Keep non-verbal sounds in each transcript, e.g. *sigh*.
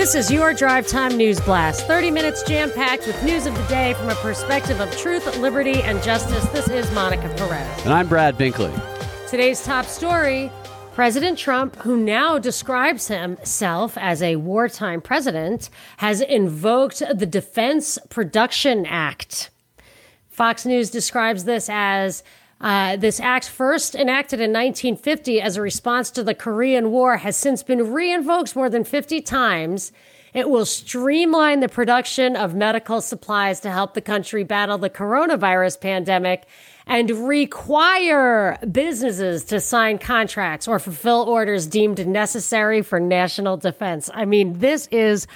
This is your Drive Time News Blast. 30 minutes jam packed with news of the day from a perspective of truth, liberty, and justice. This is Monica Perez. And I'm Brad Binkley. Today's top story President Trump, who now describes himself as a wartime president, has invoked the Defense Production Act. Fox News describes this as uh, this act, first enacted in 1950 as a response to the Korean War, has since been reinvoked more than 50 times. It will streamline the production of medical supplies to help the country battle the coronavirus pandemic and require businesses to sign contracts or fulfill orders deemed necessary for national defense. I mean, this is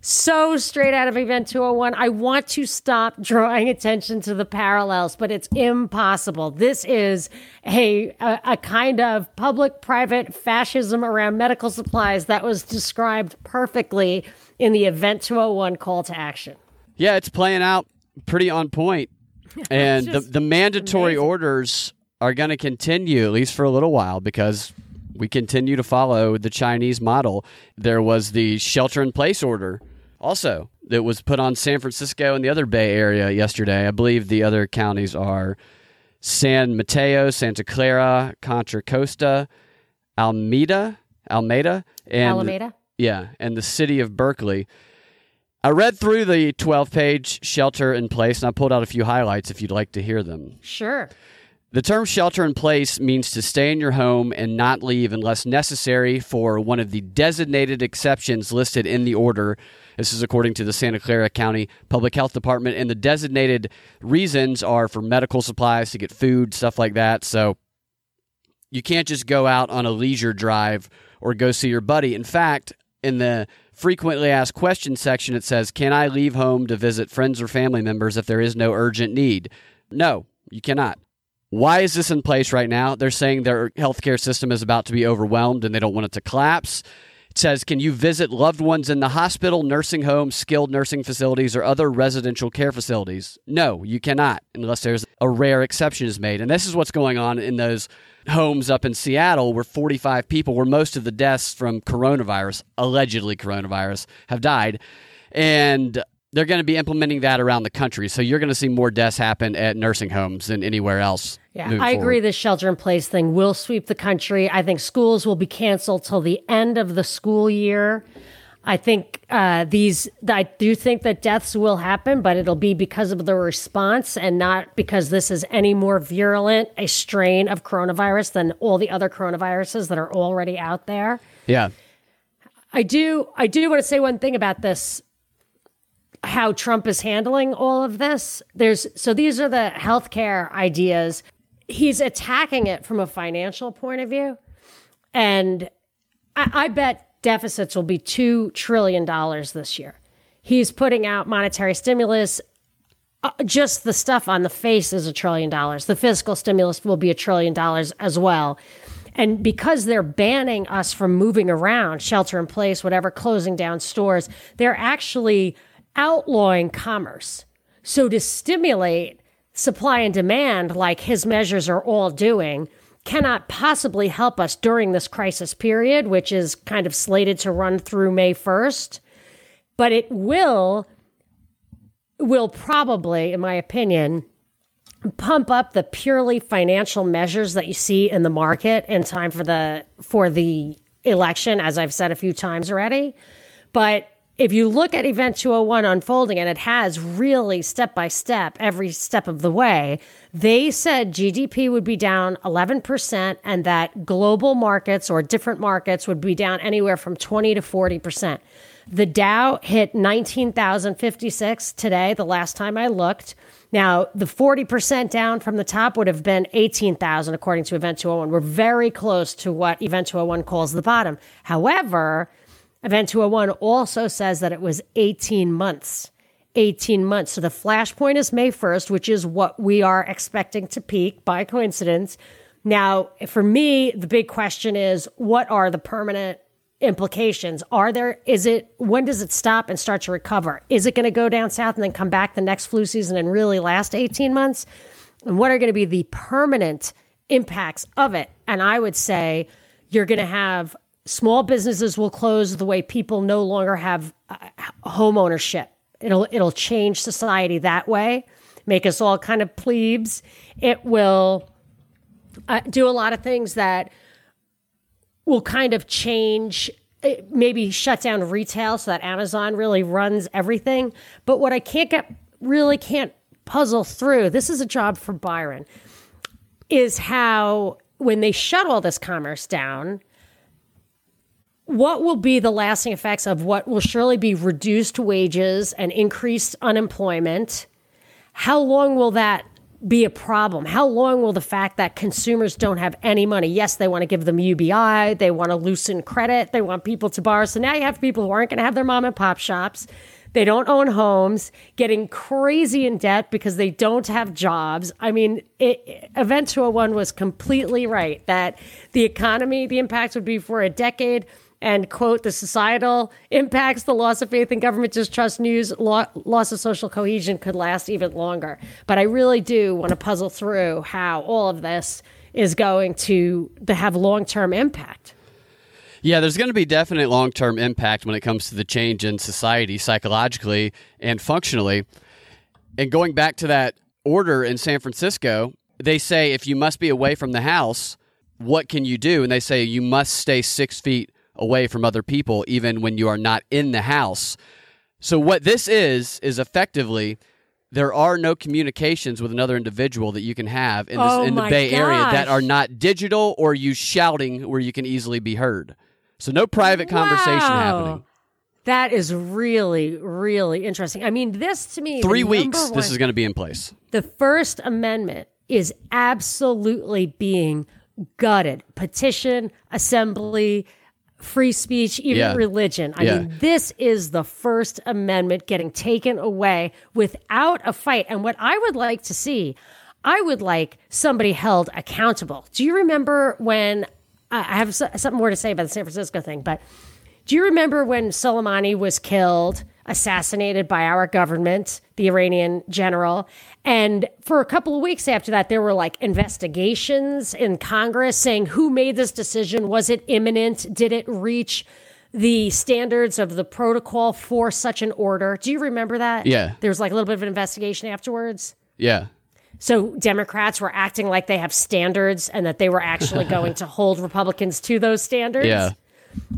so straight out of Event 201. I want to stop drawing attention to the parallels, but it's impossible. This is a, a, a kind of public private fascism around medical supplies that was described perfectly in the Event 201 call to action. Yeah, it's playing out pretty on point. *laughs* And the, the mandatory amazing. orders are going to continue, at least for a little while, because we continue to follow the Chinese model. There was the shelter in place order also that was put on San Francisco and the other Bay Area yesterday. I believe the other counties are San Mateo, Santa Clara, Contra Costa, Alameda, Almeida, and Alameda? yeah, and the city of Berkeley. I read through the 12 page shelter in place and I pulled out a few highlights if you'd like to hear them. Sure. The term shelter in place means to stay in your home and not leave unless necessary for one of the designated exceptions listed in the order. This is according to the Santa Clara County Public Health Department. And the designated reasons are for medical supplies, to get food, stuff like that. So you can't just go out on a leisure drive or go see your buddy. In fact, in the frequently asked questions section, it says, Can I leave home to visit friends or family members if there is no urgent need? No, you cannot. Why is this in place right now? They're saying their healthcare system is about to be overwhelmed and they don't want it to collapse. It says, Can you visit loved ones in the hospital, nursing home, skilled nursing facilities, or other residential care facilities? No, you cannot, unless there's a rare exception is made. And this is what's going on in those homes up in Seattle where 45 people, where most of the deaths from coronavirus, allegedly coronavirus, have died. And they're going to be implementing that around the country. So you're going to see more deaths happen at nursing homes than anywhere else. Yeah, I agree. This shelter in place thing will sweep the country. I think schools will be canceled till the end of the school year. I think uh, these. I do think that deaths will happen, but it'll be because of the response and not because this is any more virulent a strain of coronavirus than all the other coronaviruses that are already out there. Yeah. I do. I do want to say one thing about this. How Trump is handling all of this. There's so these are the healthcare ideas. He's attacking it from a financial point of view, and I, I bet deficits will be two trillion dollars this year. He's putting out monetary stimulus. Uh, just the stuff on the face is a trillion dollars. The fiscal stimulus will be a trillion dollars as well. And because they're banning us from moving around, shelter in place, whatever, closing down stores, they're actually outlawing commerce. So to stimulate supply and demand, like his measures are all doing, cannot possibly help us during this crisis period, which is kind of slated to run through May 1st. But it will, will probably, in my opinion, pump up the purely financial measures that you see in the market in time for the for the election as I've said a few times already but if you look at event 201 unfolding and it has really step by step every step of the way they said GDP would be down 11% and that global markets or different markets would be down anywhere from 20 to 40% the Dow hit 19,056 today the last time I looked now, the 40% down from the top would have been 18,000 according to Event 201. We're very close to what Event 201 calls the bottom. However, Event 201 also says that it was 18 months. 18 months. So the flashpoint is May 1st, which is what we are expecting to peak by coincidence. Now, for me, the big question is what are the permanent implications? Are there, is it, when does it stop and start to recover? Is it going to go down south and then come back the next flu season and really last 18 months? And what are going to be the permanent impacts of it? And I would say you're going to have small businesses will close the way people no longer have uh, home ownership. It'll it'll change society that way, make us all kind of plebes. It will uh, do a lot of things that will kind of change uh, maybe shut down retail so that Amazon really runs everything. But what I can't get really can't puzzle through, this is a job for Byron, is how when they shut all this commerce down, what will be the lasting effects of what will surely be reduced wages and increased unemployment? How long will that be a problem? How long will the fact that consumers don't have any money? Yes, they want to give them UBI, they want to loosen credit, they want people to borrow. So now you have people who aren't going to have their mom and pop shops. They don't own homes, getting crazy in debt because they don't have jobs. I mean, it, Event 201 was completely right that the economy, the impact would be for a decade and quote the societal impacts the loss of faith in government distrust news lo- loss of social cohesion could last even longer but i really do want to puzzle through how all of this is going to, to have long-term impact yeah, there's going to be definite long term impact when it comes to the change in society psychologically and functionally. And going back to that order in San Francisco, they say if you must be away from the house, what can you do? And they say you must stay six feet away from other people, even when you are not in the house. So, what this is, is effectively there are no communications with another individual that you can have in, this, Oh in the Bay Area that are not digital or you shouting where you can easily be heard. So, no private conversation Wow. happening. that is really really interesting i mean this to me Three weeks, number this is going to be in place. the First Amendment is absolutely being gutted. Petition, assembly, free speech, even Yeah. religion. I Yeah. mean, this is the First Amendment getting taken away without a fight. And what I would like to see, I would like somebody held accountable. Do you remember when I have so- something more to say about the San Francisco thing, but do you remember when Soleimani was killed, assassinated by our government, the Iranian general? And for a couple of weeks after that, there were like investigations in Congress saying who made this decision? Was it imminent? Did it reach the standards of the protocol for such an order? Do you remember that? Yeah. There was like a little bit of an investigation afterwards. Yeah. So Democrats were acting like they have standards and that they were actually *laughs* going to hold Republicans to those standards. Yeah.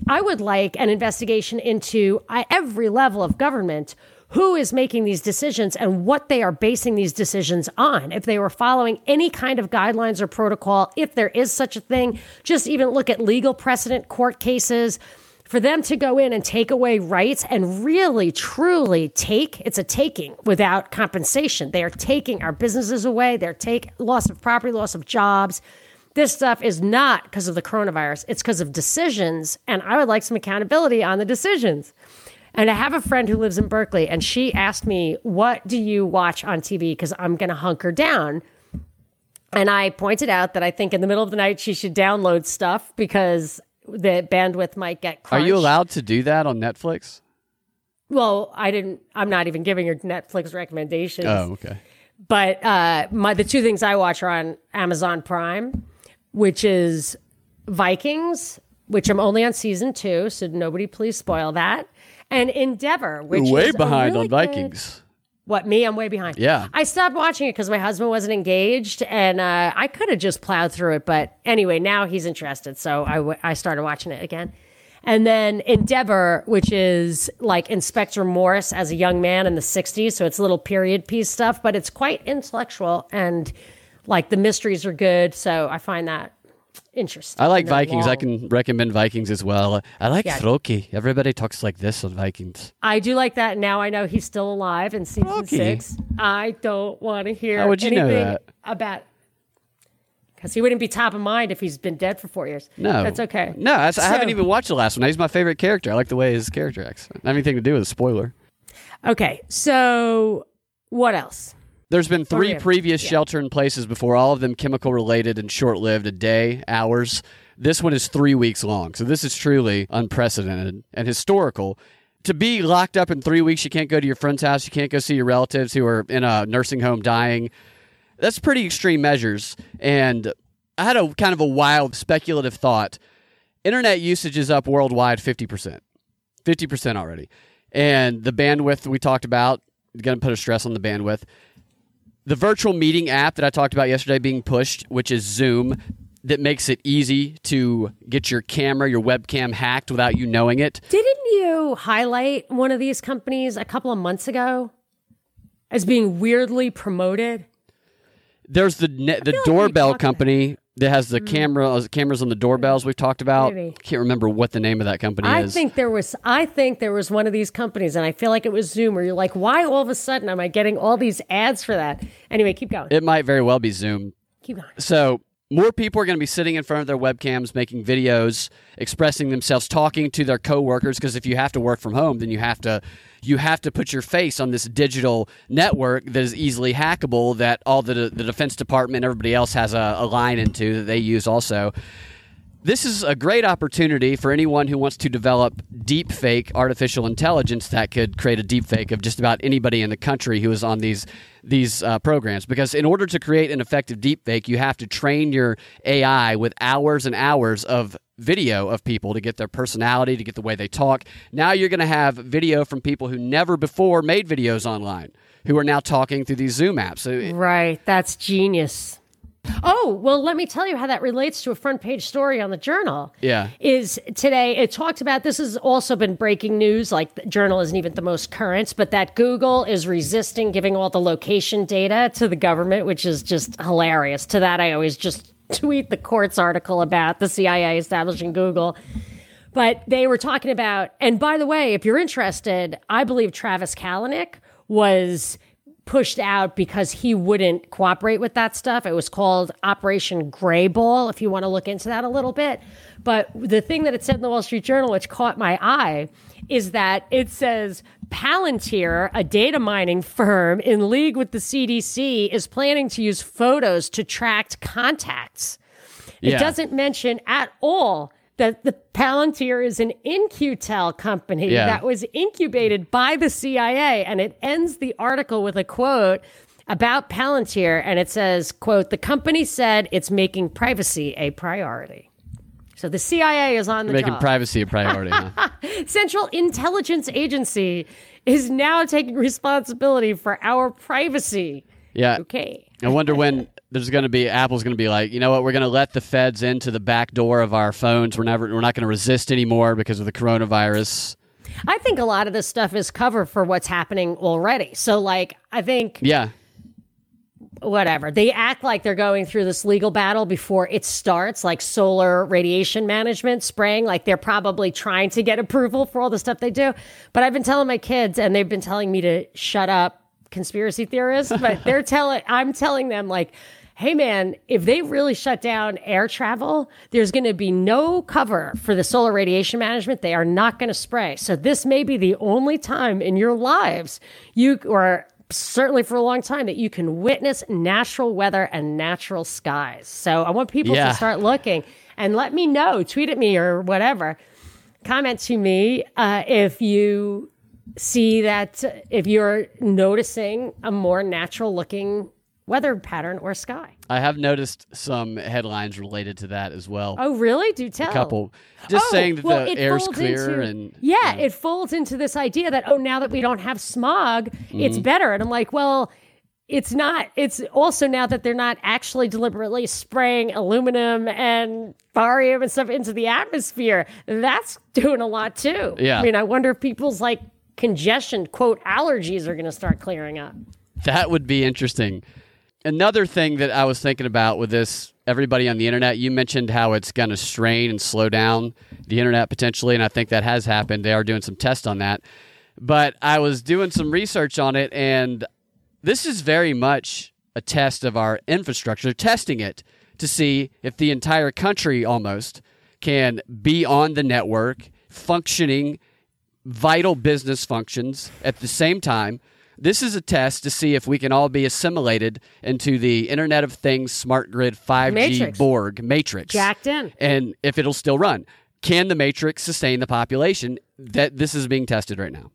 I would like an investigation into uh, every level of government who is making these decisions and what they are basing these decisions on. If they were following any kind of guidelines or protocol, if there is such a thing, just even look at legal precedent, court cases. For them to go in and take away rights and really, truly take, it's a taking without compensation. They are taking our businesses away. They're take loss of property, loss of jobs this stuff is not because of the coronavirus. It's because of decisions. And I would like some accountability on the decisions. And I have a friend who lives in Berkeley, and she asked me, What do you watch on TV? Because I'm going to hunker down. And I pointed out that I think in the middle of the night she should download stuff because the bandwidth might get Are you allowed to do that on Netflix? Well, I didn't. I'm not even giving her Netflix recommendations. Oh, okay. But uh, my the two things I watch are on Amazon Prime, which is Vikings, which I'm only on season two, so nobody please spoil that, and Endeavour, which Way is behind really on good- Vikings. what me? I'm way behind. Yeah. I stopped watching it because my husband wasn't engaged, and uh, I could have just plowed through it. But anyway, now he's interested, so I, w- I started watching it again. And then Endeavour, which is like Inspector Morse as a young man in the 60s. So it's a little period piece stuff, but it's quite intellectual and like the mysteries are good. So I find that interesting. I like they're Vikings. I can recommend Vikings as well. I like Yeah. Floki. Everybody talks like this on Vikings. I do like that. Now I know he's still alive in season Okay. six. I don't want to hear How would you know anything about because he wouldn't be top of mind if he's been dead for four years. No, that's okay. No, that's, I haven't even watched the last one. He's my favorite character. I like the way his character acts. Not anything to do with a spoiler. Okay, so what else? There's been oh, three yeah. previous shelter in places before, all of them chemical related and short lived, a day, hours. This one is three weeks long. So this is truly unprecedented and historical. To be locked up in three weeks, you can't go to your friend's house, you can't go see your relatives who are in a nursing home dying. That's pretty extreme measures. And I had a kind of a wild speculative thought. internet usage is up worldwide 50%. 50% already. And the bandwidth we talked about, going to put a stress on the bandwidth. The virtual meeting app that I talked about yesterday being pushed, which is Zoom, that makes it easy to get your camera, your webcam hacked without you knowing it. Didn't you highlight one of these companies a couple of months ago as being weirdly promoted? There's the ne- the feel like doorbell company that has the camera uh, cameras on the doorbells we've talked about. Maybe. Can't remember what the name of that company I is. think there was I think there was one of these companies and I feel like it was Zoom where you're like, why all of a sudden am I getting all these ads for that? Anyway, keep going. it might very well be Zoom. keep going. So more people are going to be sitting in front of their webcams, making videos, expressing themselves, talking to their coworkers. Because if you have to work from home, then you have to you have to put your face on this digital network that is easily hackable. That all the the Defense Department, and everybody else has a, a line into that they use also. This is a great opportunity for anyone who wants to develop deep fake artificial intelligence that could create a deep fake of just about anybody in the country who is on these these uh, programs. Because in order to create an effective deep fake, you have to train your AI with hours and hours of video of people to get their personality, to get the way they talk. Now you're going to have video from people who never before made videos online, who are now talking through these Zoom apps. So Right. That's genius. Oh, well, let me tell you how that relates to a front page story on the journal. Yeah. Is today, it talked about this has also been breaking news. Like, the journal isn't even the most current, but that Google is resisting giving all the location data to the government, which is just hilarious. To that, I always just tweet the court's article about the CIA establishing Google. But they were talking about, and by the way, if you're interested, I believe Travis Kalanick was pushed out because he wouldn't cooperate with that stuff. It was called Operation Greyball, if you want to look into that a little bit. But the thing that it said in the Wall Street Journal, which caught my eye, is that it says Palantir, a data mining firm in league with the CDC, is planning to use photos to track contacts. It Yeah. doesn't mention at all that the Palantir is an In-Q-Tel company Yeah. that was incubated by the CIA. And it ends the article with a quote about Palantir. And it says, quote, the company said it's making privacy a priority. So the CIA is on the making job. privacy a priority. huh? *laughs* Central Intelligence Agency is now taking responsibility for our privacy. Yeah. Okay. I wonder when there's going to be Apple's going to be like, you know what, we're going to let the feds into the back door of our phones. We're never, we're not going to resist anymore because of the coronavirus. I think a lot of this stuff is cover for what's happening already. So, like, I think Yeah, whatever they act like they're going through this legal battle before it starts, like solar radiation management spraying. Like they're probably trying to get approval for all the stuff they do. But I've been telling my kids, and they've been telling me to shut up, conspiracy theorists. But they're *laughs* telling, I'm telling them like. Hey man, if they really shut down air travel, there's going to be no cover for the solar radiation management. They are not going to spray. So this may be the only time in your lives you or certainly for a long time that you can witness natural weather and natural skies. So I want people Yeah. to start looking and let me know, tweet at me or whatever. Comment to me uh, if you see that, if you're noticing a more natural looking weather pattern or sky. I have noticed some headlines related to that as well. Oh, really? Do tell. A couple, just Oh, saying that well, the air's clear into- and yeah, it folds into this idea that oh, now that we don't have smog, it's mm-hmm. better. And I'm like, well, it's not. It's also now that they're not actually deliberately spraying aluminum and barium and stuff into the atmosphere. That's doing a lot too. Yeah. I mean, I wonder if people's like congestion, quote, allergies are going to start clearing up. That would be interesting. Another thing that I was thinking about with this, everybody on the internet, you mentioned how it's going to strain and slow down the internet potentially, and I think that has happened. They are doing some tests on that. But I was doing some research on it, and this is very much a test of our infrastructure, testing it to see if the entire country almost can be on the network, functioning vital business functions at the same time. This is a test to see if we can all be assimilated into the Internet of Things smart grid 5G Matrix. Borg matrix. Jacked in. And if it'll still run. Can the matrix sustain the population? That this is being tested right now.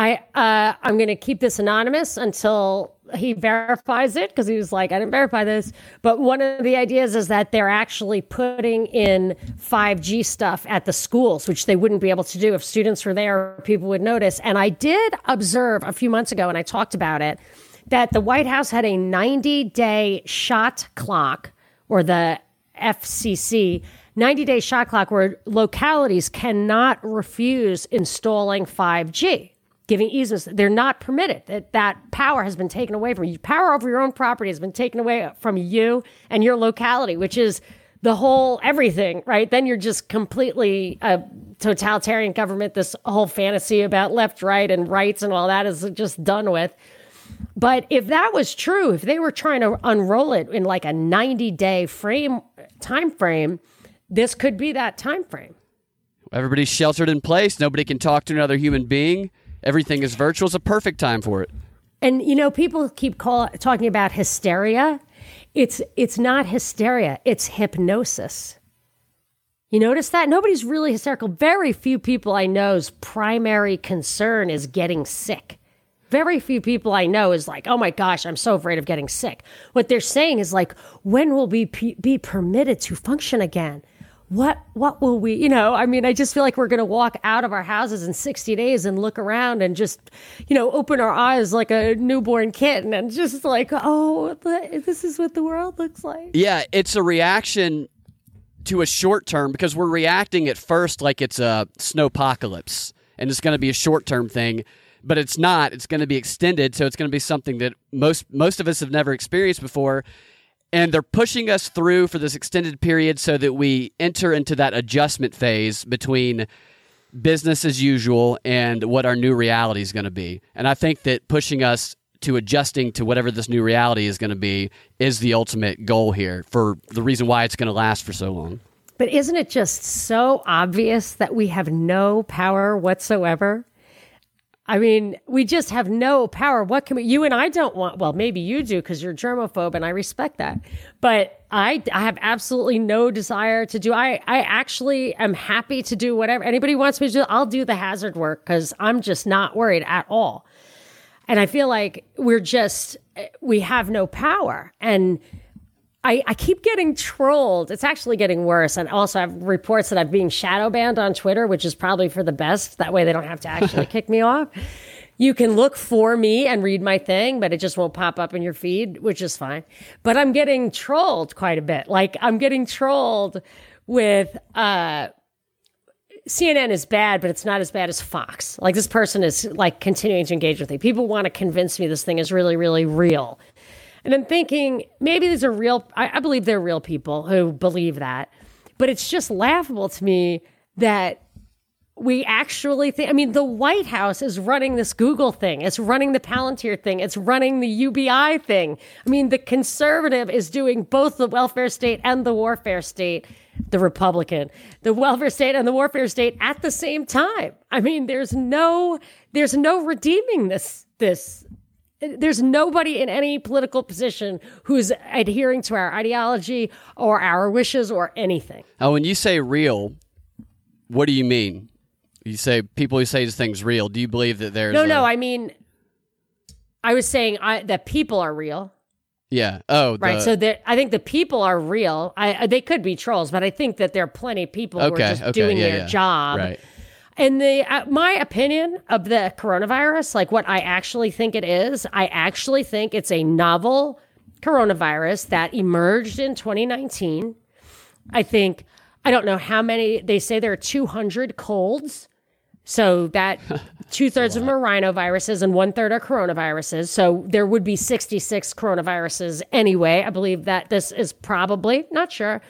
I uh, I'm going to keep this anonymous until he verifies it because he was like, I didn't verify this. But one of the ideas is that they're actually putting in 5G stuff at the schools, which they wouldn't be able to do if students were there. People would notice. And I did observe a few months ago, and I talked about it, that the White House had a 90 day shot clock, or the FCC 90 day shot clock, where localities cannot refuse installing 5G giving easements. They're not permitted. That, that power has been taken away from you. Power over your own property has been taken away from you and your locality, which is the whole everything, right? Then you're just completely a totalitarian government. This whole fantasy about left, right, and rights and all that is just done with. But if that was true, if they were trying to unroll it in like a 90 day frame time frame, this could be that time frame. Everybody's sheltered in place. Nobody can talk to another human being everything is virtual. It's a perfect time for it. And you know, people keep call, talking about hysteria. It's it's not hysteria. It's hypnosis. You notice that nobody's really hysterical. Very few people I know's primary concern is getting sick. Very few people I know is like, oh my gosh, I'm so afraid of getting sick. What they're saying is like, when will we be permitted to function again? What what will we you know i mean i just feel like we're going to walk out of our houses in 60 days and look around and just you know open our eyes like a newborn kitten and just like oh this is what the world looks like. Yeah it's a reaction to a short term because we're reacting at first like it's a snowpocalypse and it's going to be a short term thing but it's not. It's going to be extended so it's going to be something that most most of us have never experienced before and they're pushing us through for this extended period so that we enter into that adjustment phase between business as usual and what our new reality is going to be. And I think that pushing us to adjusting to whatever this new reality is going to be is the ultimate goal here for the reason why it's going to last for so long. But isn't it just so obvious that we have no power whatsoever? I mean, we just have no power. What can we, you and I don't want, well, maybe you do because you're germaphobe and I respect that. But I, I have absolutely no desire to do, I, I actually am happy to do whatever anybody wants me to do. I'll do the hazard work because I'm just not worried at all. And I feel like we're just, we have no power. And I, I keep getting trolled. It's actually getting worse. And also, I have reports that I'm being shadow banned on Twitter, which is probably for the best. That way, they don't have to actually *laughs* kick me off. You can look for me and read my thing, but it just won't pop up in your feed, which is fine. But I'm getting trolled quite a bit. Like, I'm getting trolled with, uh, CNN is bad, but it's not as bad as Fox. Like this person is like continuing to engage with me. People want to convince me this thing is really, really real. And I'm thinking maybe these are real, I, I believe they're real people who believe that. But it's just laughable to me that we actually think, I mean, the White House is running this Google thing. It's running the Palantir thing. It's running the UBI thing. I mean, the conservative is doing both the welfare state and the warfare state, the Republican, the welfare state and the warfare state at the same time. I mean, there's no, there's no redeeming this, this there's nobody in any political position who's adhering to our ideology or our wishes or anything. Oh, when you say real, what do you mean? You say people who say this thing's real. Do you believe that there's no, a... no? I mean, I was saying I, that people are real. Yeah. Oh, the... right. So that I think the people are real. I, they could be trolls, but I think that there are plenty of people okay, who are just okay, doing yeah, their yeah. job. Right in the uh, my opinion of the coronavirus, like what I actually think it is, I actually think it's a novel coronavirus that emerged in 2019. I think I don't know how many they say there are 200 colds. So that *laughs* two thirds of them are rhinoviruses and one third are coronaviruses. So there would be 66 coronaviruses anyway. I believe that this is probably, not sure.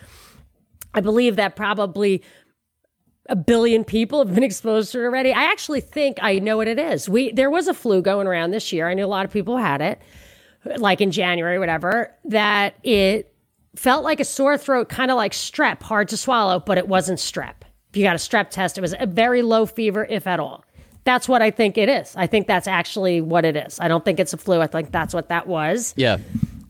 I believe that probably a billion people have been *laughs* exposed to it already. I actually think I know what it is. We there was a flu going around this year. I knew a lot of people had it, like in January, whatever. That it felt like a sore throat, kind of like strep, hard to swallow, but it wasn't strep. If you got a strep test, it was a very low fever, if at all. That's what I think it is. I think that's actually what it is. I don't think it's a flu. I think that's what that was. Yeah.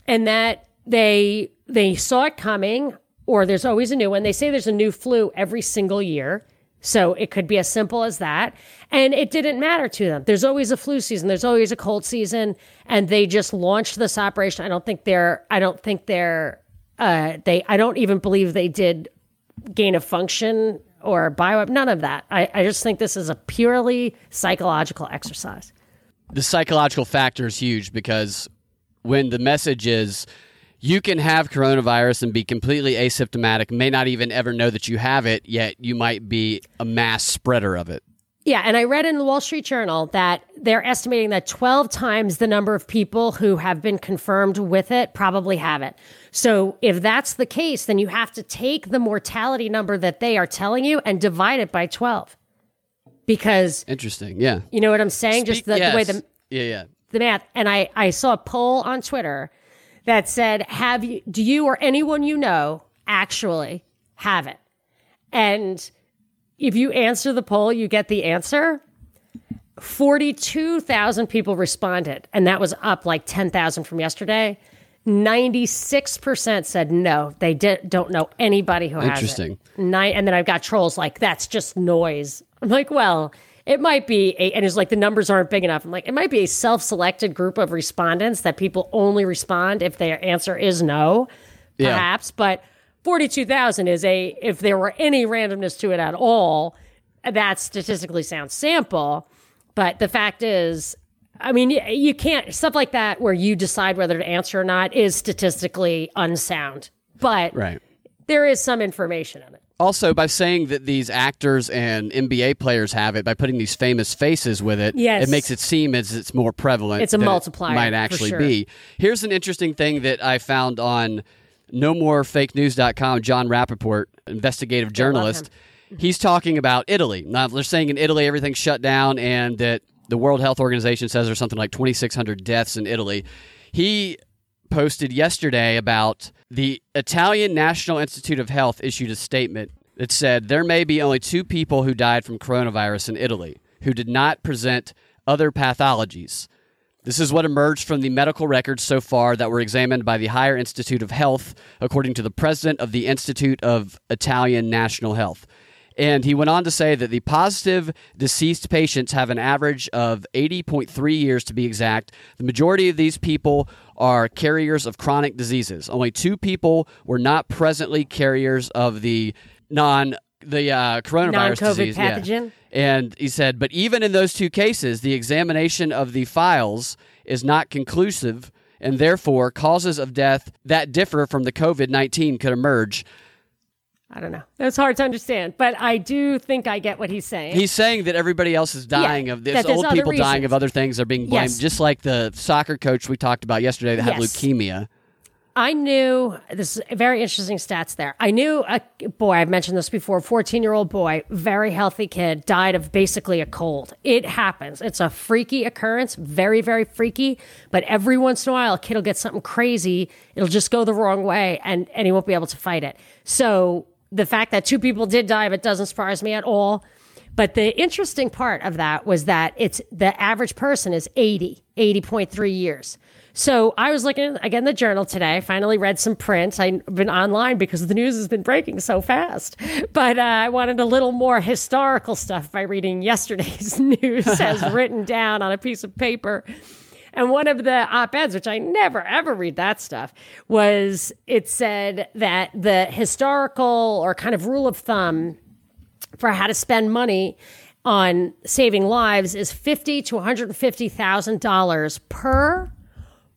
And that they they saw it coming or there's always a new one. They say there's a new flu every single year So it could be as simple as that. And it didn't matter to them. There's always a flu season, there's always a cold season, and they just launched this operation. I don't think they're I don't think they're uh they I don't even believe they did gain of function or bio none of that. I, I just think this is a purely psychological exercise. The psychological factor is huge because when the message is you can have coronavirus and be completely asymptomatic, may not even ever know that you have it, yet you might be a mass spreader of it. Yeah, and I read in the Wall Street Journal that they're estimating that 12 times the number of people who have been confirmed with it probably have it. So if that's the case, then you have to take the mortality number that they are telling you and divide it by 12. Because Interesting. Yeah. you know what I'm saying? Just the, yes. the way the Yeah, yeah. the math. And I, I saw a poll on Twitter that said, have you, do you or anyone you know actually have it? And if you answer the poll, you get the answer. 42,000 people responded, and that was up like 10,000 from yesterday. 96% said no, they di- don't know anybody who has it. Interesting. And then I've got trolls like, that's just noise. I'm like, well, it might be, a, and it's like the numbers aren't big enough. I'm like, it might be a self selected group of respondents that people only respond if their answer is no, Yeah. perhaps. But 42,000 is a, if there were any randomness to it at all, that statistically sounds sample. But the fact is, I mean, you can't, stuff like that where you decide whether to answer or not is statistically unsound. But Right. there is some information in it. Also, by saying that these actors and NBA players have it, by putting these famous faces with it, Yes. it makes it seem as it's more prevalent. It's a than it multiplier, might actually sure. be. Here's an interesting thing that I found on NoMoreFakeNews.com. Jon Rappoport, investigative journalist, he's talking about Italy. Now, they're saying in Italy everything's shut down and that the World Health Organization says there's something like 2,600 deaths in Italy. He posted yesterday about the Italian National Institute of Health issued a statement that said there may be only two people who died from coronavirus in Italy who did not present other pathologies. This is what emerged from the medical records so far that were examined by the Higher Institute of Health, according to the president of the Institute of Italian National Health. And he went on to say that the positive deceased patients have an average of 80.3 years to be exact. The majority of these people are carriers of chronic diseases. Only two people were not presently carriers of the non the uh, coronavirus Non-COVID disease. yeah. pathogen? And he said, but even in those two cases, the examination of the files is not conclusive, and therefore causes of death that differ from the COVID 19 could emerge. I don't know. That's hard to understand, but I do think I get what he's saying. He's saying that everybody else is dying Yeah, of this. Old other people dying of other things are being blamed, Yes. just like the soccer coach we talked about yesterday that had Yes. leukemia. I knew this is very interesting stats there. I knew a boy, I've mentioned this before, 14 year old boy, very healthy kid, died of basically a cold. It happens. It's a freaky occurrence, very, very freaky. But every once in a while, a kid will get something crazy. It'll just go the wrong way and, and he won't be able to fight it. So the fact that two people did die of it doesn't surprise me at all. But the interesting part of that was that it's the average person is 80, 80.3 years. So I was looking again the journal today. I finally read some print. I've been online because the news has been breaking so fast. But uh, I wanted a little more historical stuff by reading yesterday's *laughs* news as *laughs* written down on a piece of paper. And one of the op eds, which I never ever read that stuff, was it said that the historical or kind of rule of thumb for how to spend money on saving lives is fifty to one hundred fifty thousand dollars per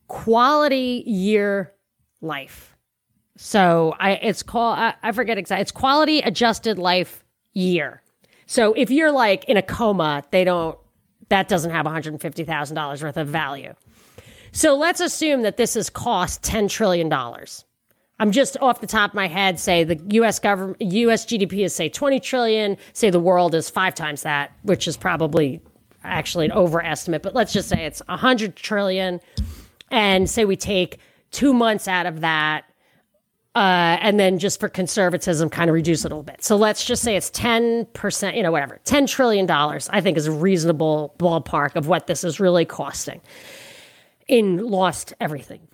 quality year life. So I it's called I, I forget exactly it's quality adjusted life year. So if you're like in a coma, they don't that doesn't have one hundred fifty thousand dollars worth of value. So let's assume that this has cost ten trillion dollars. I'm just off the top of my head say the US government US GDP is say 20 trillion, say the world is 5 times that, which is probably actually an overestimate, but let's just say it's 100 trillion and say we take 2 months out of that uh, and then just for conservatism kind of reduce it a little bit. So let's just say it's 10%, you know, whatever. 10 trillion dollars I think is a reasonable ballpark of what this is really costing in lost everything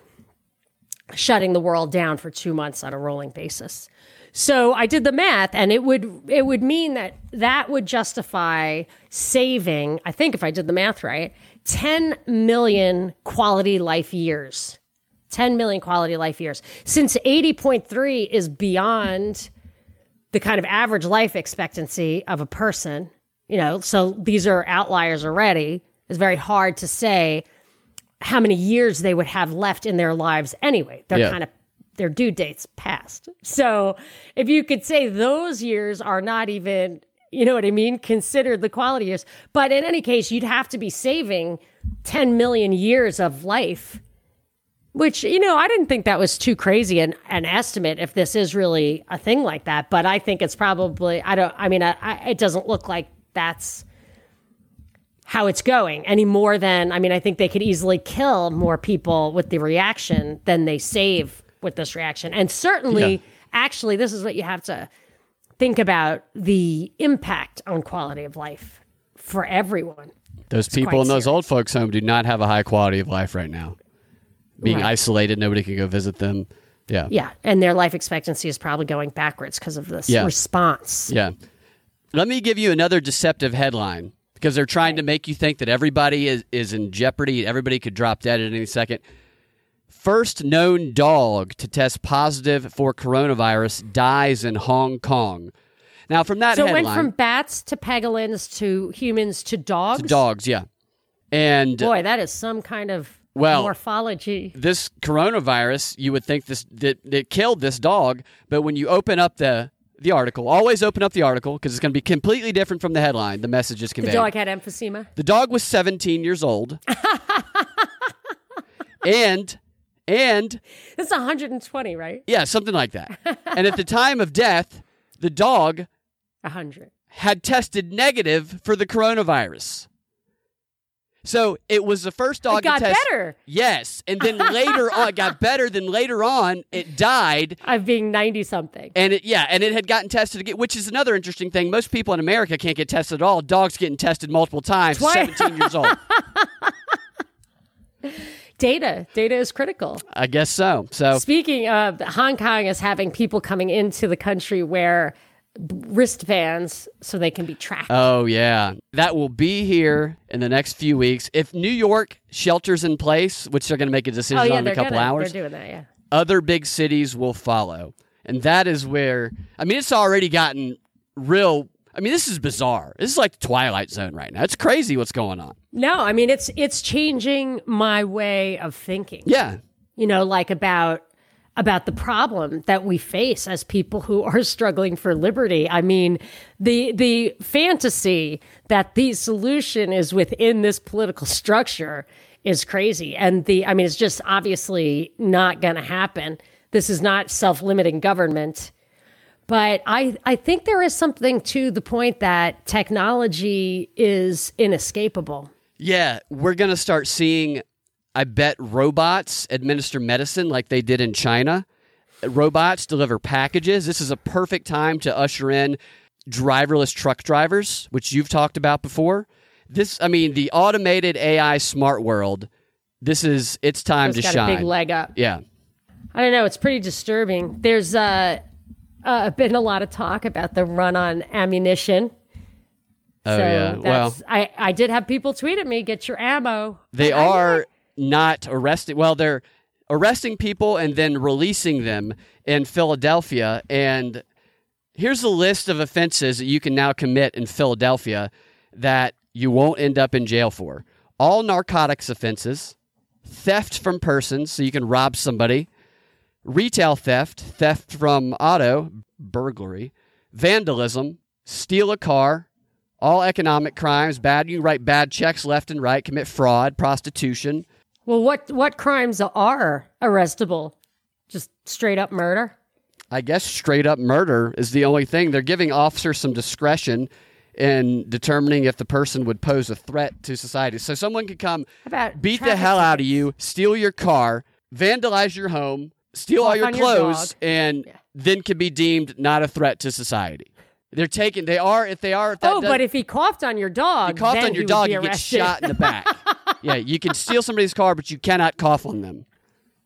shutting the world down for two months on a rolling basis. So I did the math, and it would it would mean that that would justify saving. I think if I did the math right, ten million quality life years. 10 million quality life years. Since 80.3 is beyond the kind of average life expectancy of a person, you know, so these are outliers already. It's very hard to say how many years they would have left in their lives anyway. They're Yeah. kind of their due dates passed. So if you could say those years are not even, you know what I mean, considered the quality years. But in any case, you'd have to be saving 10 million years of life which, you know, I didn't think that was too crazy an, an estimate if this is really a thing like that. But I think it's probably, I don't, I mean, I, I, it doesn't look like that's how it's going any more than, I mean, I think they could easily kill more people with the reaction than they save with this reaction. And certainly, Yeah. actually, this is what you have to think about the impact on quality of life for everyone. Those people in those serious. old folks' home do not have a high quality of life right now. Being Right. isolated, nobody can go visit them. Yeah. Yeah. And their life expectancy is probably going backwards because of this Yeah. response. Yeah. Let me give you another deceptive headline because they're trying to make you think that everybody is, is in jeopardy. Everybody could drop dead at any second. First known dog to test positive for coronavirus dies in Hong Kong. Now, from that So it went from bats to pangolins to humans to dogs. dogs, yeah. And Boy, that is some kind of Well- morphology. this coronavirus, you would think this that it killed this dog, but when you open up the the article, always open up the article because it's going to be completely different from the headline. The message is conveyed. The dog had emphysema. The dog was 17 years old. *laughs* and and That's 120, right? yeah, something like that. And at the time of death, the dog 100. had tested negative for the coronavirus. So it was the first dog It got to test. better Yes, and then later on, it got better. Then later on, it died, *laughs* of being 90 something. and it yeah, and it had gotten tested again, which is another interesting thing. Most people in America can't get tested at all. Dogs getting tested multiple times. Twice. Seventeen years old. *laughs* Data. Data is critical. I guess so. So Speaking of, Hong Kong is having people coming into the country wear wristbands so they can be tracked. Oh yeah, that will be here in the next few weeks. If New York shelters in place, which they're going to make a decision oh, yeah, on in a couple gonna, hours, They're doing that, yeah. other big cities will follow, and that is where I mean it's already gotten real. I mean this is bizarre. This is like the Twilight Zone right now. It's crazy what's going on. No, I mean it's it's changing my way of thinking. Yeah, You know, like about about the problem that we face as people who are *laughs* struggling for liberty. I mean, the the fantasy that the solution is within this political structure is crazy. And the I mean it's just obviously not going to happen. This is not self-limiting government. But I, I think there is something to the point that technology is inescapable. yeah. We're going to start seeing. I bet robots administer medicine like they did in China. Robots deliver packages. This is a perfect time to usher in driverless truck drivers, which you've talked about before. This, I mean, the automated AI smart world. This is it's time It's to got shine. a big leg up. yeah, I don't know. It's pretty disturbing. There's uh, uh, been a lot of talk about the run on ammunition. Oh so yeah. Well, I, I did have people tweet at me, get your ammo. they I- I- are not arresting. Well, they're arresting people and then releasing them in Philadelphia. And here's a list of offenses that you can now commit in Philadelphia that you won't end up in jail for. All narcotics offenses, theft from persons, so you can rob somebody, retail theft, theft from auto, burglary, vandalism, steal a car, all economic crimes, bad you write bad checks left and right, commit fraud, prostitution. Well, what what crimes are arrestable? Just straight up murder. I guess straight up murder is the only thing. They're giving officers some discretion in determining if the person would pose a threat to society. So someone could come beat the hell out of you, steal your car, vandalize your home, steal all your your clothes, dog. and then could be deemed not a threat to society. They're taking. They are. If they are. If that Oh, but if he coughed on your dog, you coughed on your dog, you get shot in the back. *laughs* yeah, you can steal somebody's car, but you cannot cough on them.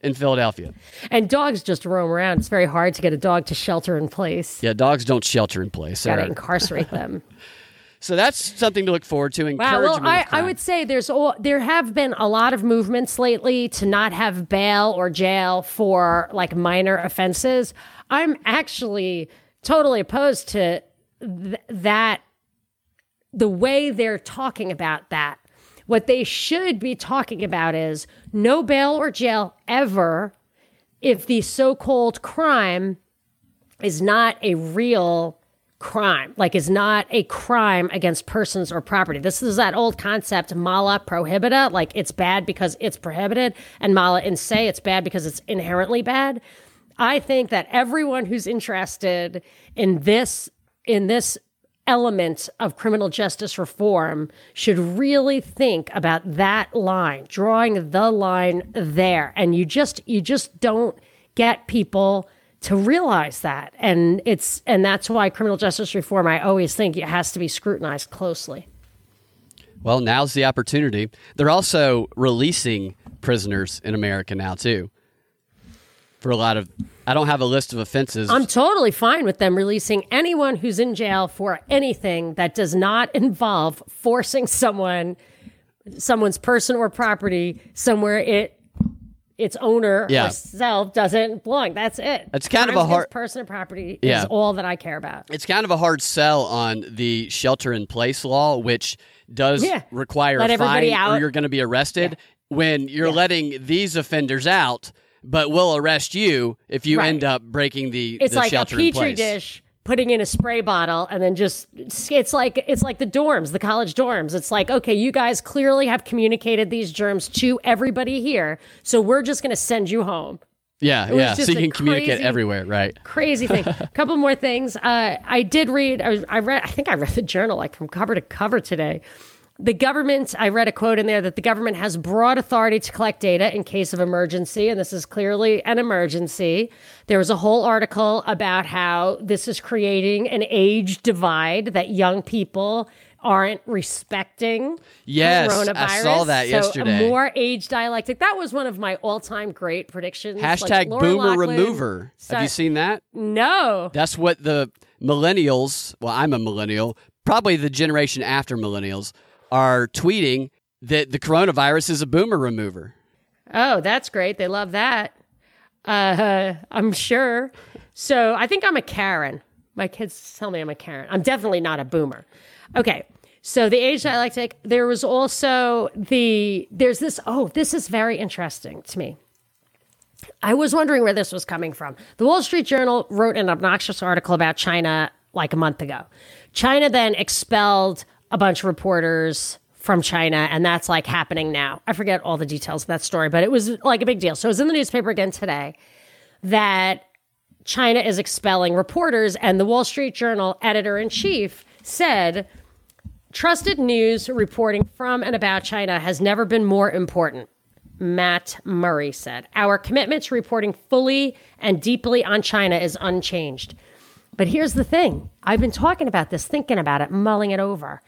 in Philadelphia. And dogs just roam around. It's very hard to get a dog to shelter in place. Yeah, dogs don't shelter in place. Got to They're- incarcerate them. *laughs* So that's something to look forward to. Wow. Encouragement. Well, I, I would say there's all, there have been a lot of movements lately to not have bail or jail for like minor offenses. I'm actually totally opposed to th- that. The way they're talking about that, what they should be talking about is no bail or jail ever if the so-called crime is not a real crime, like is not a crime against persons or property. This is that old concept, mala prohibita, like it's bad because it's prohibited, and mala in se, it's bad because it's inherently bad. I think that everyone who's interested in this in this element of criminal justice reform should really think about that line, drawing the line there. And you just you just don't get people to realize that. And it's and that's why criminal justice reform I always think it has to be scrutinized closely. Well, now's the opportunity. They're also releasing prisoners in America now too. For a lot of, I don't have a list of offenses. I'm totally fine with them releasing anyone who's in jail for anything that does not involve forcing someone, someone's person or property somewhere it its owner Yeah. or self doesn't belong. That's it. It's kind of a hard- person and property Yeah. is all that I care about. it's kind of a hard sell on the shelter in place law, which does Yeah. require Let a everybody fine or out. you're going to be arrested. When you're letting these offenders out, but we'll arrest you if you Right. end up breaking the, It's the like a petri dish putting in a spray bottle and then just it's like it's like the dorms, the college dorms. It's like, okay, you guys clearly have communicated these germs to everybody here, so we're just going to send you home. Yeah, yeah. So you can communicate crazy- everywhere, right? crazy thing. A *laughs* couple more things. Uh, I did read. I, was- I read. I think I read the journal like from cover to cover today. The government. I read a quote in there that the government has broad authority to collect data in case of emergency, and this is clearly an emergency. There was a whole article about how this is creating an age divide that young people aren't respecting Yes, I saw that So yesterday. A more age dialectic. That was one of my all-time great predictions. Hashtag Lori boomer Loughlin remover. Have you seen that? No. That's what the millennials, well, I'm a millennial, probably the generation after millennials, are tweeting that the coronavirus is a boomer remover. Oh, that's great. They love that. Uh, *laughs* I'm sure. So I think I'm a Karen. My kids tell me I'm a Karen. I'm definitely not a boomer. Okay. So the age dialectic, there was also the, there's this, oh, this is very interesting to me. I was wondering where this was coming from. The Wall Street Journal wrote an obnoxious article about China like a month ago. China then expelled a bunch of reporters from China, and that's like happening now. I forget all the details of that story, but it was like a big deal. So it was in the newspaper again today that China is expelling reporters, and the Wall Street Journal editor in chief said, Trusted news reporting from and about China has never been more important. Matt Murray said, Our commitment to reporting fully and deeply on China is unchanged. But here's the thing I've been talking about this, thinking about it, mulling it over.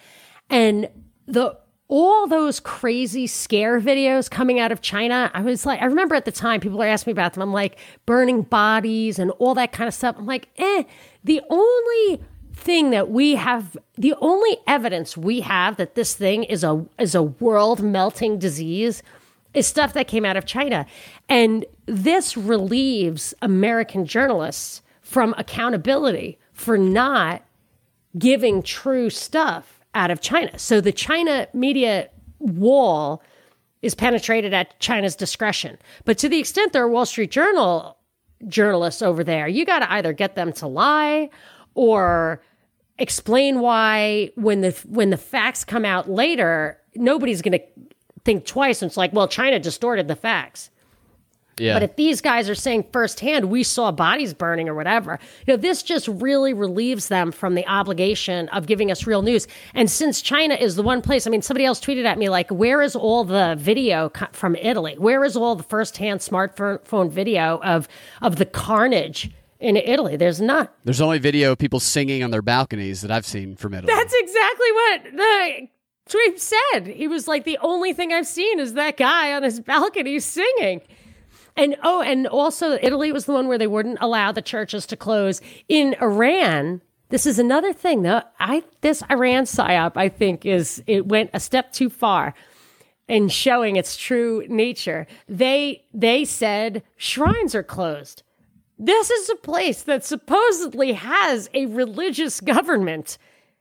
And the all those crazy scare videos coming out of China, I was like, I remember at the time people were asking me about them. I'm like, burning bodies and all that kind of stuff. I'm like, eh, the only thing that we have the only evidence we have that this thing is a is a world melting disease is stuff that came out of China. And this relieves American journalists from accountability for not giving true stuff out of China. So the China media wall is penetrated at China's discretion. But to the extent there are Wall Street Journal journalists over there, you got to either get them to lie or explain why when the when the facts come out later, nobody's going to think twice. And it's like, well, China distorted the facts. Yeah. But if these guys are saying firsthand, we saw bodies burning or whatever, you know, this just really relieves them from the obligation of giving us real news. And since China is the one place, I mean, somebody else tweeted at me, like, where is all the video co- from Italy? Where is all the firsthand smartphone video of, of the carnage in Italy? There's none. There's only video of people singing on their balconies that I've seen from Italy. That's exactly what the tweet said. He was like, the only thing I've seen is that guy on his balcony singing. And oh, and also Italy was the one where they wouldn't allow the churches to close. In Iran, this is another thing though. I this Iran psyop, I think, is it went a step too far in showing its true nature. They they said shrines are closed. This is a place that supposedly has a religious government.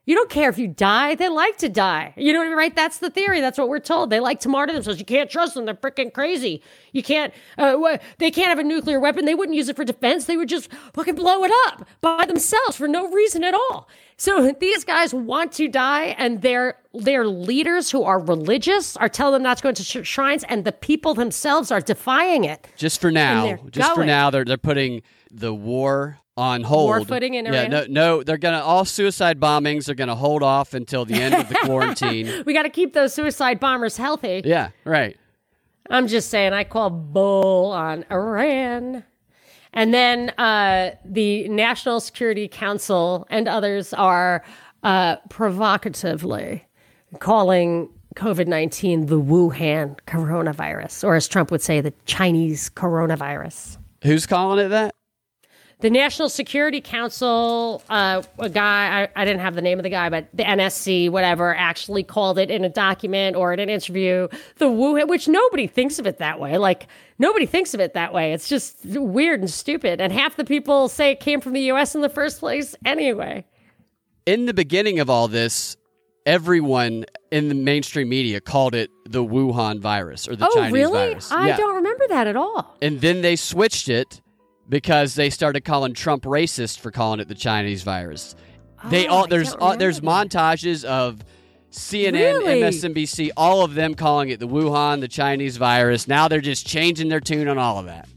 You don't care if you die. They like to die. You know what I mean, right? That's the theory. That's what we're told. They like to martyr themselves. You can't trust them. They're freaking crazy. You can't, uh, they can't have a nuclear weapon. They wouldn't use it for defense. They would just fucking blow it up by themselves for no reason at all. So *laughs* these guys want to die and their, their leaders who are religious are telling them not to go into sh- shrines and the people themselves are defying it. Just for now, just for now, they're, they're putting the war on hold. War footing in Iran. Yeah, no, no, they're gonna all suicide bombings. They're gonna hold off until the end of the *laughs* quarantine. we got to keep those suicide bombers healthy. Yeah, right. I'm just saying, I call bull on Iran. And then uh, the National Security Council and others are uh, provocatively calling COVID 19 the Wuhan coronavirus, or as Trump would say, the Chinese coronavirus. Who's calling it that? The National Security Council, uh, a guy, I, I, didn't have the name of the guy, but the NSC, whatever, actually called it in a document or in an interview, the Wuhan, which nobody thinks of it that way. Like, nobody thinks of it that way. It's just weird and stupid. And half the people say it came from the US in the first place anyway. In the beginning of all this, everyone in the mainstream media called it the Wuhan virus or the Chinese virus. oh, Chinese really? virus. I yeah. don't remember that at all. And then they switched it because they started calling Trump racist for calling it the Chinese virus. Oh, they all there's all, there's montages of CNN, really? MSNBC, all of them calling it the Wuhan, the Chinese virus. Now they're just changing their tune on all of that.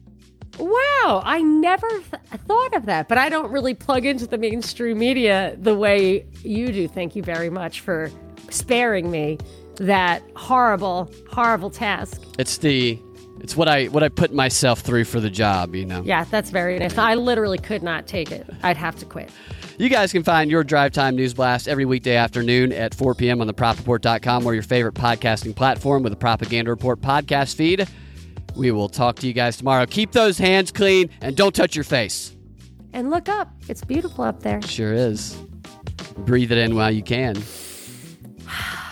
Wow, I never th- thought of that, but I don't really plug into the mainstream media the way you do. Thank you very much for sparing me that horrible, horrible task. It's the it's what I what I put myself through for the job, you know. Yeah, that's very nice. I literally could not take it. I'd have to quit. You guys can find your Drive Time News Blast every weekday afternoon at 4 p.m. on the PropReport.com or your favorite podcasting platform with the Propaganda Report podcast feed. We will talk to you guys tomorrow. Keep those hands clean and don't touch your face. And look up. It's beautiful up there. Sure is. Breathe it in while you can. *sighs* *sighs*